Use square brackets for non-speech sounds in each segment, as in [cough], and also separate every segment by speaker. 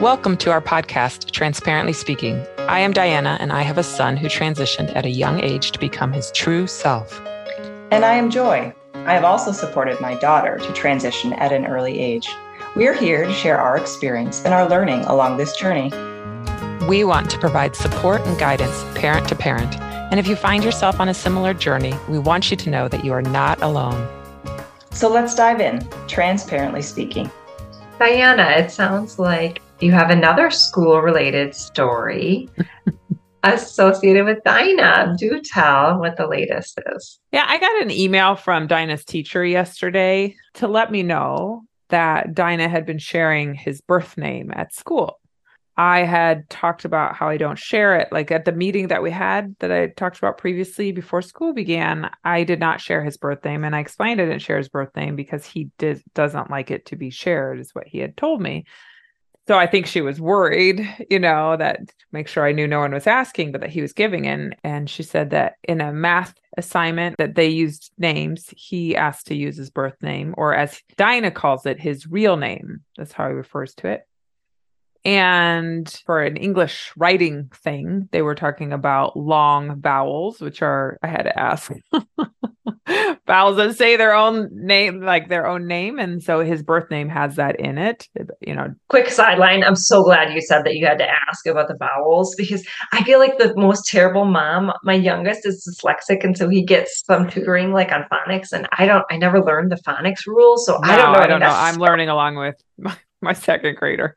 Speaker 1: Welcome to our podcast, Transparently Speaking. I am Diana, and I have a son who transitioned at a young age to become his true self.
Speaker 2: And I am Joy. I have also supported my daughter to transition at an early age. We are here to share our experience and our learning along this journey.
Speaker 1: We want to provide support and guidance parent to parent. And if you find yourself on a similar journey, we want you to know that you are not alone.
Speaker 2: So let's dive in, transparently speaking.
Speaker 3: Diana, it sounds like you have another school related story [laughs] associated with Dinah. Do tell what the latest is.
Speaker 4: Yeah, I got an email from Dinah's teacher yesterday to let me know that Dinah had been sharing his birth name at school. I had talked about how I don't share it. Like at the meeting that we had that I talked about previously before school began, I did not share his birth name. And I explained I didn't share his birth name because he did doesn't like it to be shared, is what he had told me so I think she was worried, you know, that make sure I knew no one was asking, but that he was giving in. And she said that in a math assignment that they used names, he asked to use his birth name, or as Dinah calls it, his real name. That's how he refers to it. And for an English writing thing, they were talking about long vowels, which are, I had to ask [laughs] [laughs] vowels that say their own name, like their own name. And so his birth name has that in it. You know,
Speaker 3: quick sideline. I'm so glad you said that you had to ask about the vowels because I feel like the most terrible mom. My youngest is dyslexic, and so he gets some tutoring like on phonics. And I don't, I never learned the phonics rules. So no, I don't know.
Speaker 4: I don't know. I'm learning along with my, [laughs] my second grader.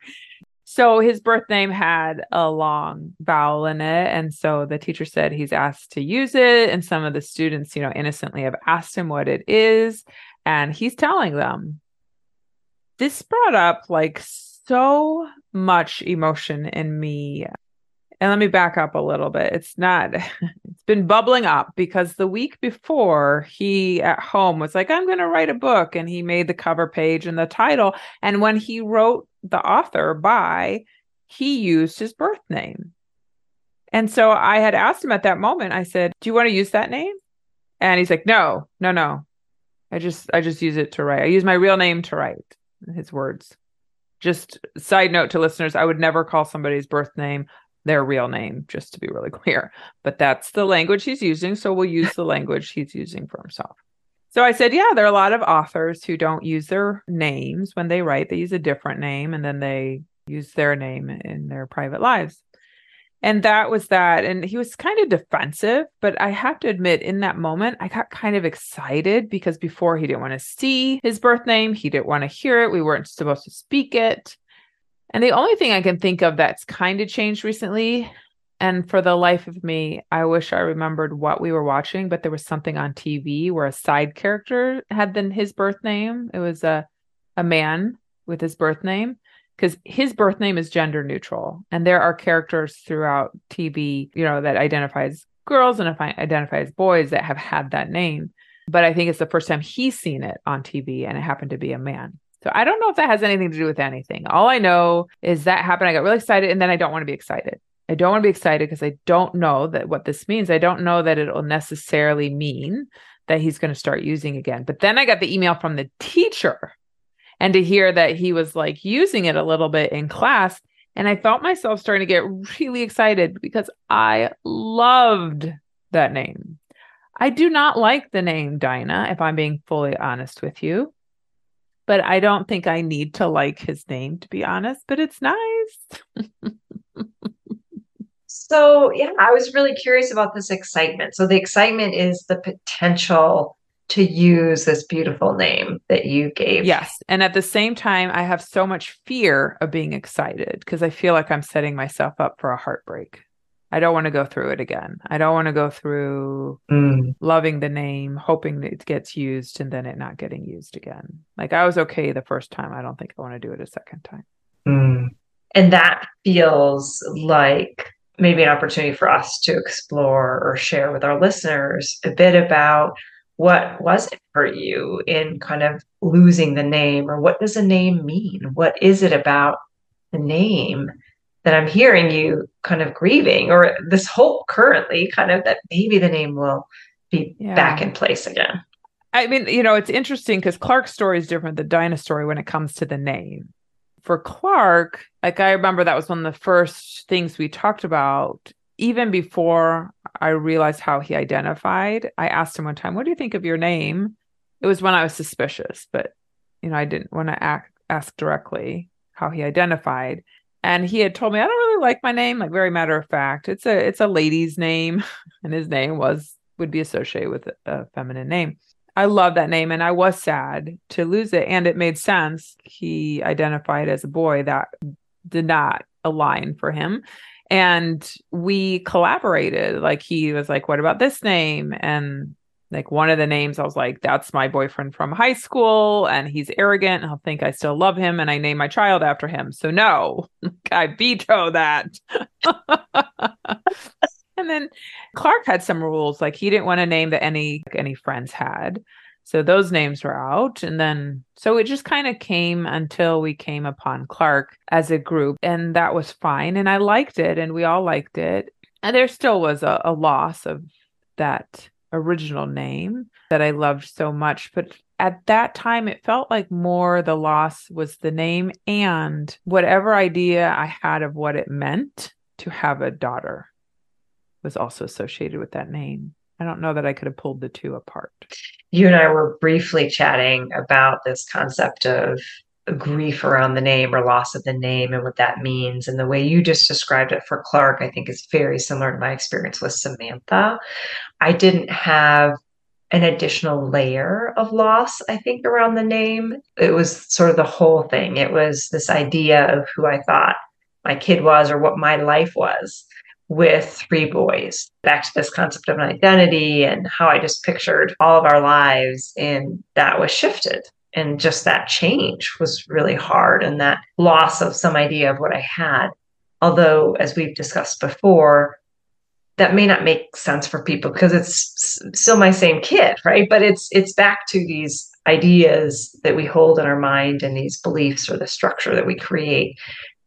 Speaker 4: So his birth name had a long vowel in it. And so the teacher said he's asked to use it. And some of the students, you know, innocently have asked him what it is. And he's telling them. This brought up like so much emotion in me. And let me back up a little bit. It's not, [laughs] it's been bubbling up because the week before he at home was like, I'm going to write a book. And he made the cover page and the title. And when he wrote the author by, he used his birth name. And so I had asked him at that moment, I said, Do you want to use that name? And he's like, No, no, no. I just I just use it to write. I use my real name to write his words. Just side note to listeners, I would never call somebody's birth name their real name, just to be really [laughs] clear. But that's the language he's using. So we'll use the language he's using for himself. So I said, yeah, there are a lot of authors who don't use their names when they write. They use a different name and then they use their name in their private lives. And that was that. And he was kind of defensive, but I have to admit, in that moment, I got kind of excited because before he didn't want to see his birth name, he didn't want to hear it. We weren't supposed to speak it. And the only thing I can think of that's kind of changed recently and for the life of me, I wish I remembered what we were watching, but there was something on TV where a side character had then his birth name. It was a a man with his birth name because his birth name is gender neutral, and there are characters throughout TV, you know, that identify as girls and identify as boys that have had that name. But I think it's the first time he's seen it on TV, and it happened to be a man. So I don't know if that has anything to do with anything. All I know is that happened. I got really excited, and then I don't want to be excited. I don't want to be excited because I don't know that what this means. I don't know that it'll necessarily mean that he's going to start using again. But then I got the email from the teacher and to hear that he was like using it a little bit in class. And I felt myself starting to get really excited because I loved that name. I do not like the name Dinah, if I'm being fully honest with you. But I don't think I need to like his name, to be honest, but it's nice. [laughs]
Speaker 3: So, yeah, I was really curious about this excitement. So, the excitement is the potential to use this beautiful name that you gave.
Speaker 4: Yes. And at the same time, I have so much fear of being excited because I feel like I'm setting myself up for a heartbreak. I don't want to go through it again. I don't want to go through mm. loving the name, hoping that it gets used and then it not getting used again. Like I was okay the first time. I don't think I want to do it a second time.
Speaker 3: Mm. And that feels like maybe an opportunity for us to explore or share with our listeners a bit about what was it for you in kind of losing the name or what does a name mean? What is it about the name that i'm hearing you kind of grieving or this hope currently kind of that maybe the name will be yeah. back in place again?
Speaker 4: I mean you know it's interesting because clark's story is different than dinah's story when it comes to the name for Clark, like I remember that was one of the first things we talked about. Even before I realized how he identified, I asked him one time, What do you think of your name? It was when I was suspicious, but you know, I didn't want to ask, ask directly how he identified. And he had told me, I don't really like my name, like very matter of fact. It's a it's a lady's name, [laughs] and his name was would be associated with a feminine name. I love that name and I was sad to lose it. And it made sense. He identified as a boy that did not align for him. And we collaborated. Like he was like, What about this name? And like one of the names, I was like, That's my boyfriend from high school. And he's arrogant. And I'll think I still love him. And I name my child after him. So no, [laughs] I veto that. [laughs] And then Clark had some rules, like he didn't want a name that any any friends had. So those names were out. And then so it just kind of came until we came upon Clark as a group. And that was fine. And I liked it and we all liked it. And there still was a, a loss of that original name that I loved so much. But at that time, it felt like more the loss was the name and whatever idea I had of what it meant to have a daughter was also associated with that name. I don't know that I could have pulled the two apart.
Speaker 3: You and I were briefly chatting about this concept of grief around the name or loss of the name and what that means. And the way you just described it for Clark, I think is very similar to my experience with Samantha. I didn't have an additional layer of loss, I think, around the name. It was sort of the whole thing. It was this idea of who I thought my kid was or what my life was with three boys. Back to this concept of an identity and how I just pictured all of our lives, and that was shifted. And just that change was really hard, and that loss of some idea of what I had. Although, as we've discussed before, that may not make sense for people because it's still my same kid, right? But it's it's back to these ideas that we hold in our mind and these beliefs or the structure that we create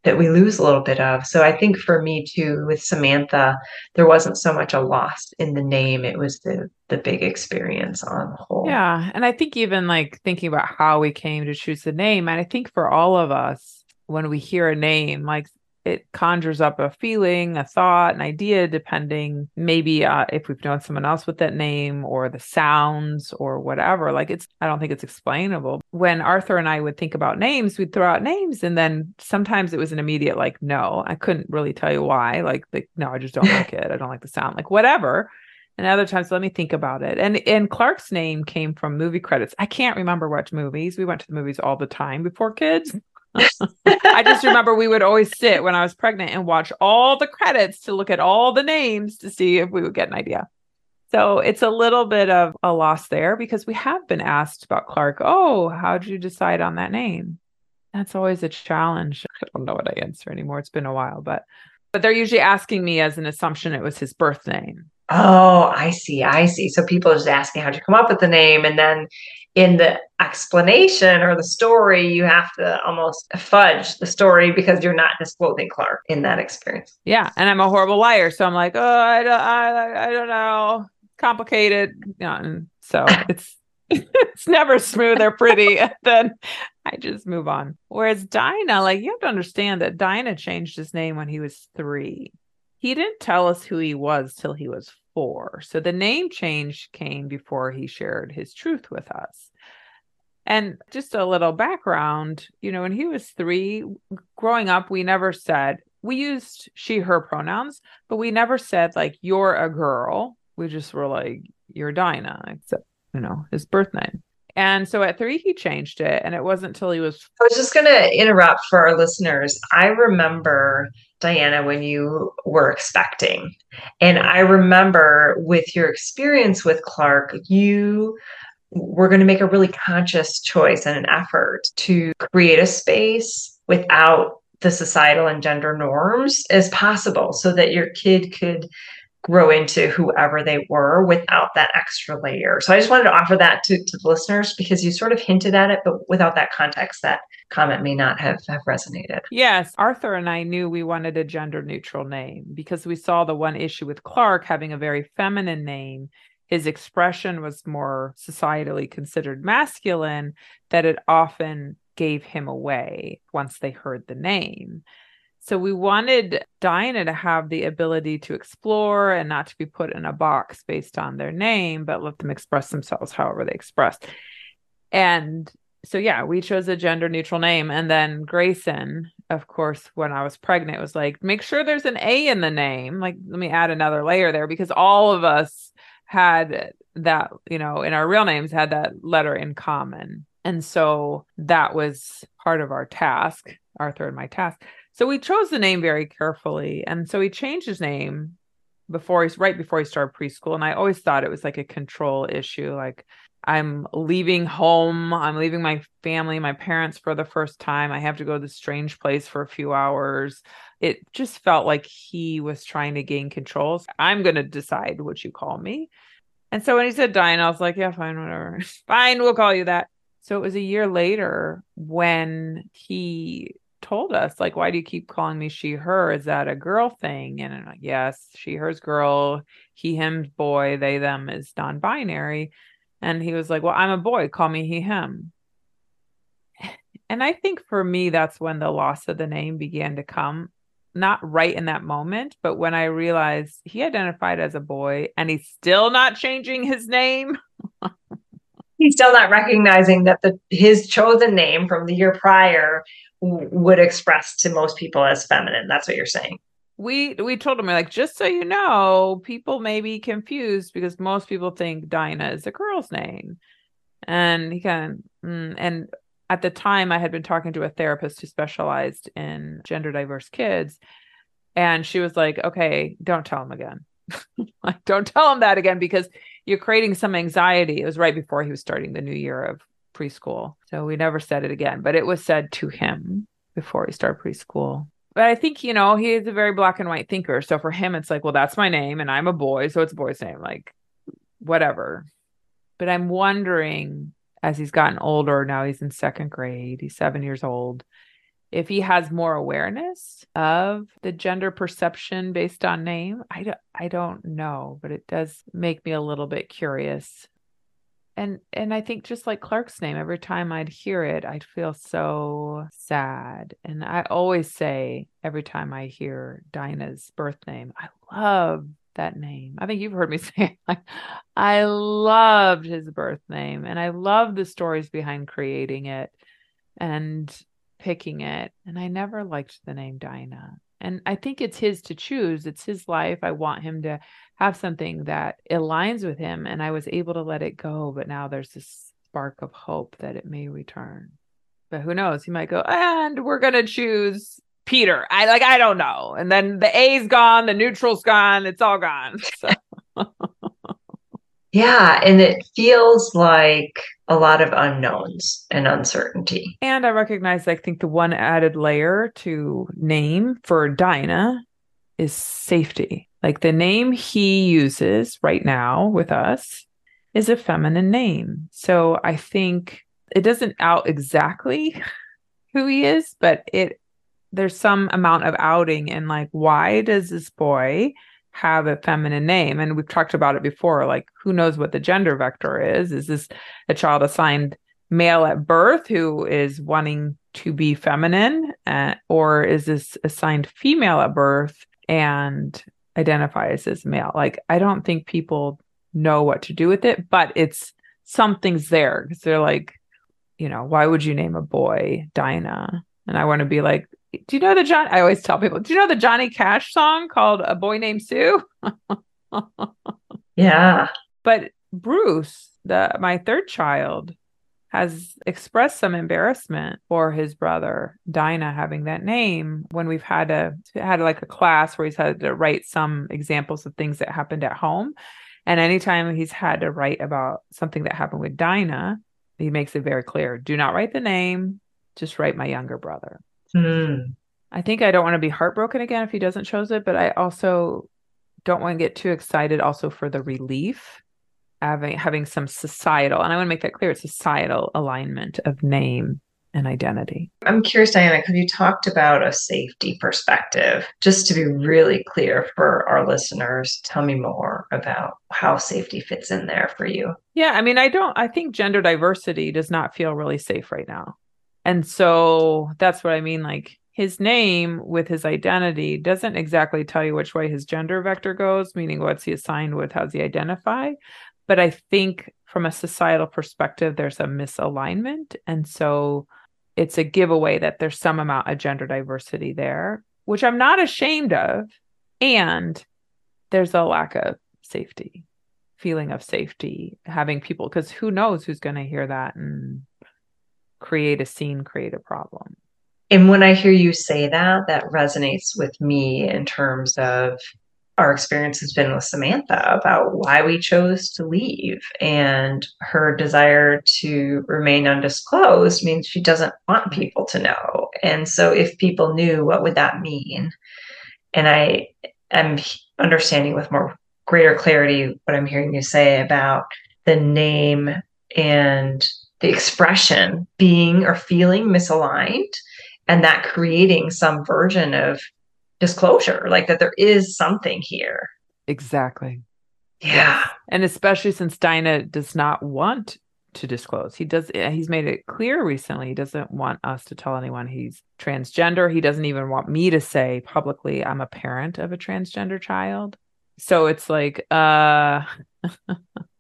Speaker 3: that we lose a little bit of. So I think for me too, with Samantha, there wasn't so much a loss in the name. It was the the big experience on the whole.
Speaker 4: Yeah. And I think even like thinking about how we came to choose the name, and I think for all of us, when we hear a name, like it conjures up a feeling, a thought, an idea, depending maybe uh, if we've known someone else with that name or the sounds or whatever. Like it's, I don't think it's explainable. When Arthur and I would think about names, we'd throw out names, and then sometimes it was an immediate like, no, I couldn't really tell you why. Like, like no, I just don't like [laughs] it. I don't like the sound. Like whatever. And other times, let me think about it. And and Clark's name came from movie credits. I can't remember which movies. We went to the movies all the time before kids. I just remember we would always sit when I was pregnant and watch all the credits to look at all the names to see if we would get an idea. So it's a little bit of a loss there because we have been asked about Clark. Oh, how did you decide on that name? That's always a challenge. I don't know what I answer anymore. It's been a while, but but they're usually asking me as an assumption it was his birth name.
Speaker 3: Oh, I see. I see. So people are just asking how'd you come up with the name, and then in the explanation or the story, you have to almost fudge the story because you're not disclosing Clark in that experience.
Speaker 4: Yeah, and I'm a horrible liar, so I'm like, oh, I don't, I, I don't know, complicated. Yeah, and so [laughs] it's it's never smooth or pretty. [laughs] and then I just move on. Whereas Dinah, like you have to understand that Dinah changed his name when he was three. He didn't tell us who he was till he was four. So the name change came before he shared his truth with us. And just a little background, you know, when he was three, growing up, we never said, we used she, her pronouns, but we never said, like, you're a girl. We just were like, you're Dinah, except, you know, his birth name. And so at three, he changed it. And it wasn't until he was.
Speaker 3: I was just going to interrupt for our listeners. I remember, Diana, when you were expecting. And I remember with your experience with Clark, you we're going to make a really conscious choice and an effort to create a space without the societal and gender norms as possible so that your kid could grow into whoever they were without that extra layer. So I just wanted to offer that to, to the listeners because you sort of hinted at it, but without that context, that comment may not have, have resonated.
Speaker 4: Yes. Arthur and I knew we wanted a gender neutral name because we saw the one issue with Clark having a very feminine name his expression was more societally considered masculine, that it often gave him away once they heard the name. So we wanted Dinah to have the ability to explore and not to be put in a box based on their name, but let them express themselves however they express. And so yeah, we chose a gender neutral name. And then Grayson, of course, when I was pregnant, was like, make sure there's an A in the name. Like, let me add another layer there because all of us had that, you know, in our real names had that letter in common. And so that was part of our task, Arthur and my task. So we chose the name very carefully. And so he changed his name before he's right before he started preschool. And I always thought it was like a control issue. Like I'm leaving home, I'm leaving my family, my parents for the first time. I have to go to this strange place for a few hours. It just felt like he was trying to gain control. I'm to decide what you call me. And so when he said Dinah, I was like, yeah, fine, whatever. [laughs] fine, we'll call you that. So it was a year later when he told us like why do you keep calling me she her? Is that a girl thing? And I'm like yes she her's girl. He him boy. They them is non-binary. And he was like well i'm a boy. Call me he him. [laughs] And i think for me that's when the loss of the name began to come not right in that moment but when i realized he identified as a boy and he's still not changing his name. [laughs]
Speaker 3: He's still not recognizing that the his chosen name from the year prior would express to most people as feminine. That's what you're saying.
Speaker 4: We we told him like just so you know, people may be confused because most people think Dinah is a girl's name, and he kind of mm, and at the time I had been talking to a therapist who specialized in gender diverse kids, and she was like, "Okay, don't tell him again." [laughs] like don't tell him that again because you're creating some anxiety. It was right before he was starting the new year of preschool. So we never said it again, but it was said to him before he started preschool. But I think, you know, he is a very black and white thinker. So for him, it's like, well, that's my name and I'm a boy. So it's a boy's name, like whatever. But I'm wondering as he's gotten older, now he's in second grade, he's seven years old, if he has more awareness of the gender perception based on name. I I don't know, but it does make me a little bit curious and and i think just like clark's name every time i'd hear it i'd feel so sad. And i always say every time i hear dinah's birth name i love that name. I think you've heard me [laughs] say like i loved his birth name and i love the stories behind creating it and picking it. And i never liked the name dinah and i think it's his to choose it's his life i want him to have something that aligns with him and I was able to let it go but now there's this spark of hope that it may return. But who knows he might go and we're going to choose Peter. I like I don't know. And then the A's gone the neutral's gone it's all gone. [laughs] So.
Speaker 3: yeah and it feels like a lot of unknowns and uncertainty
Speaker 4: and I recognize I think the one added layer to name for Dinah is safety like the name he uses right now with us is a feminine name. So I think it doesn't out exactly [laughs] who he is, but it there's some amount of outing and like why does this boy have a feminine name? And we've talked about it before. Like who knows what the gender vector is? Is this a child assigned male at birth who is wanting to be feminine, uh, or is this assigned female at birth and identifies as male. Like I don't think people know what to do with it, but it's something's there because they're like, you know, why would you name a boy Dinah? And I want to be like, do you know the John? I always tell people, do you know the Johnny Cash song called "A Boy Named Sue"? [laughs]
Speaker 3: yeah,
Speaker 4: but Bruce, the my third child, has expressed some embarrassment for his brother Dinah having that name when we've had a had like a class where he's had to write some examples of things that happened at home. And anytime he's had to write about something that happened with Dinah, he makes it very clear: do not write the name, just write my younger brother.
Speaker 3: Mm.
Speaker 4: I think I don't want to be heartbroken again if he doesn't choose it, but I also don't want to get too excited also for the relief having having some societal, and I want to make that clear, societal alignment of name and identity.
Speaker 3: I'm curious, Diana, because you talked about a safety perspective. Just to be really clear for our listeners, tell me more about how safety fits in there for you.
Speaker 4: Yeah, I mean, I don't, I think gender diversity does not feel really safe right now. And so that's what I mean. Like his name with his identity doesn't exactly tell you which way his gender vector goes, meaning what's he assigned with, how's he identify. But I think from a societal perspective, there's a misalignment. And so it's a giveaway that there's some amount of gender diversity there, which I'm not ashamed of. And there's a lack of safety, feeling of safety, having people, because who knows who's going to hear that and create a scene, create a problem.
Speaker 3: And when I hear you say that, that resonates with me in terms of our experience has been with Samantha about why we chose to leave. And her desire to remain undisclosed means she doesn't want people to know. And so if people knew, what would that mean? And I am understanding with more greater clarity what I'm hearing you say about the name and the expression being or feeling misaligned and that creating some version of disclosure, like that there is something here.
Speaker 4: Exactly.
Speaker 3: Yeah.
Speaker 4: And especially since Dinah does not want to disclose. He does he's made it clear recently he doesn't want us to tell anyone he's transgender. He doesn't even want me to say publicly I'm a parent of a transgender child. So it's like uh [laughs]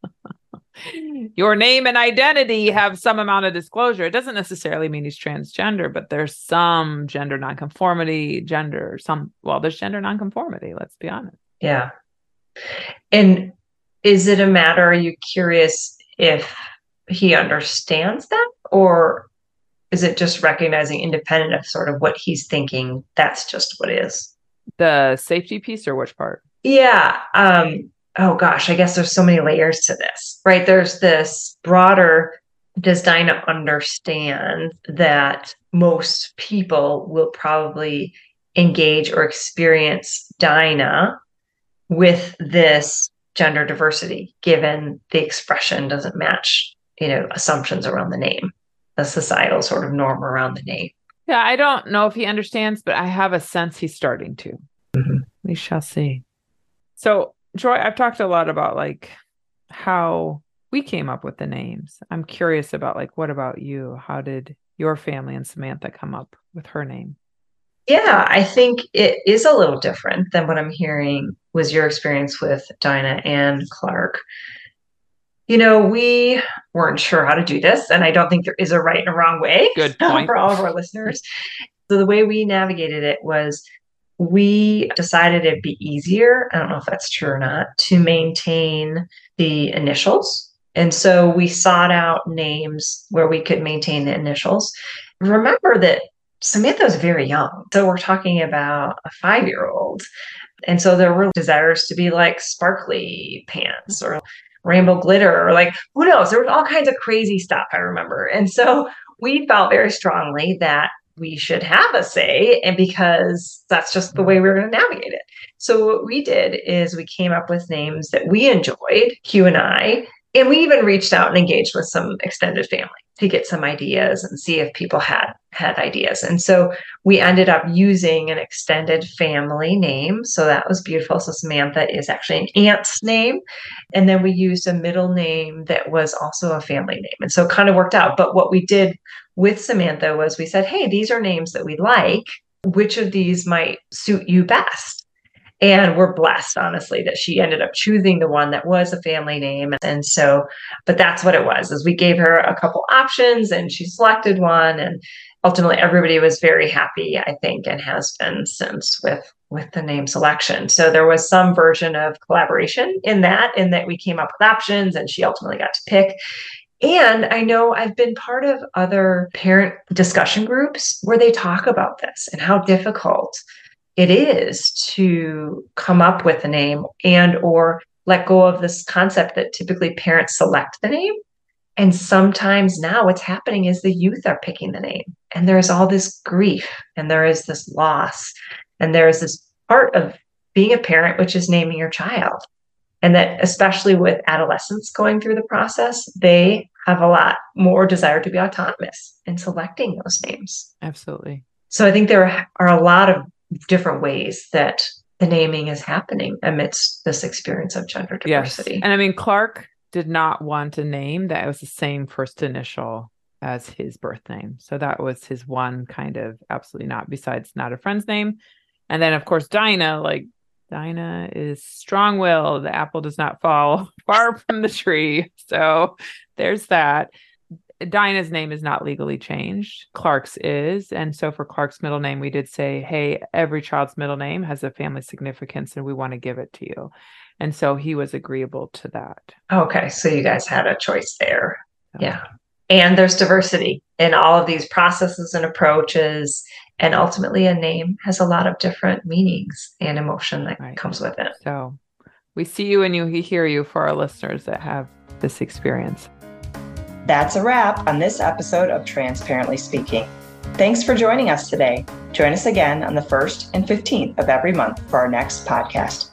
Speaker 4: your name and identity have some amount of disclosure. It doesn't necessarily mean he's transgender, but there's some gender nonconformity, gender, some, well, there's gender nonconformity, let's be honest.
Speaker 3: Yeah. And is it a matter, are you curious if he understands that? Or is it just recognizing independent of sort of what he's thinking? That's just what is.
Speaker 4: The safety piece or which part?
Speaker 3: Yeah. Um, oh gosh, I guess there's so many layers to this, right? There's this broader does Dinah understand that most people will probably engage or experience Dinah with this gender diversity, given the expression doesn't match, you know, assumptions around the name, the societal sort of norm around the name.
Speaker 4: Yeah, I don't know if he understands, but I have a sense he's starting to.
Speaker 3: Mm-hmm.
Speaker 4: We shall see. So Joy, I've talked a lot about like how we came up with the names. I'm curious about like what about you? How did your family and Samantha come up with her name?
Speaker 3: Yeah, I think it is a little different than what I'm hearing was your experience with Dinah and Clark. You know, we weren't sure how to do this, and I don't think there is a right and a wrong way
Speaker 4: Good [laughs] point.
Speaker 3: for all of our listeners. So the way we navigated it was we decided it'd be easier. I don't know if that's true or not to maintain the initials. And so we sought out names where we could maintain the initials. Remember that Samantha was very young. So we're talking about a five year old. And so there were desires to be like sparkly pants or rainbow glitter or like who knows? There was all kinds of crazy stuff, I remember. And so we felt very strongly that we should have a say and because that's just the mm-hmm. way we we're going to navigate it. So what we did is we came up with names that we enjoyed q and i and we even reached out and engaged with some extended family to get some ideas and see if people had had ideas. And so we ended up using an extended family name. So that was beautiful. So samantha is actually an aunt's name. And then we used a middle name that was also a family name. And so it kind of worked out. But what we did with Samantha was we said, hey, these are names that we like. Which of these might suit you best? And we're blessed, honestly, that she ended up choosing the one that was a family name. And so, but that's what it was, is we gave her a couple options and she selected one. And ultimately everybody was very happy, I think, and has been since with with the name selection. So there was some version of collaboration in that, in that we came up with options and she ultimately got to pick. And I know I've been part of other parent discussion groups where they talk about this and how difficult it is to come up with a name and or let go of this concept that typically parents select the name. And sometimes now what's happening is the youth are picking the name and there's all this grief and there is this loss and there is this part of being a parent which is naming your child and that especially with adolescents going through the process they have a lot more desire to be autonomous in selecting those names
Speaker 4: absolutely
Speaker 3: so i think there are a lot of different ways that the naming is happening amidst this experience of gender diversity
Speaker 4: yes. and i mean clark did not want a name that was the same first initial as his birth name. So that was his one kind of absolutely not, besides not a friend's name. And then, of course, Dinah, like Dinah is strong willed. The apple does not fall [laughs] far from the tree. So there's that. Dinah's name is not legally changed. Clark's is. And so for Clark's middle name, we did say, hey, every child's middle name has a family significance and we want to give it to you. And so he was agreeable to that.
Speaker 3: Okay. So you guys had a choice there. So. Yeah. And there's diversity in all of these processes and approaches. And ultimately, a name has a lot of different meanings and emotion that right. comes with it.
Speaker 4: So we see you and you hear you for our listeners that have this experience.
Speaker 2: That's a wrap on this episode of Transparently Speaking. Thanks for joining us today. Join us again on the 1st and 15th of every month for our next podcast.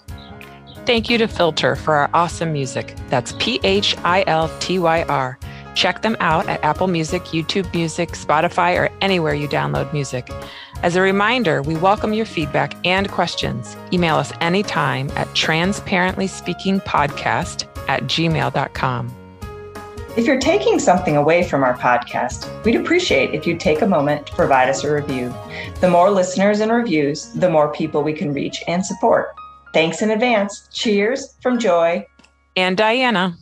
Speaker 1: Thank you to Philtyr for our awesome music. That's P H I L T Y R. Check them out at Apple Music, YouTube Music, Spotify, or anywhere you download music. As a reminder, we welcome your feedback and questions. Email us anytime at transparentlyspeakingpodcast at gmail.com.
Speaker 2: If you're taking something away from our podcast, we'd appreciate if you'd take a moment to provide us a review. The more listeners and reviews, the more people we can reach and support. Thanks in advance. Cheers from Joy
Speaker 1: and Diana.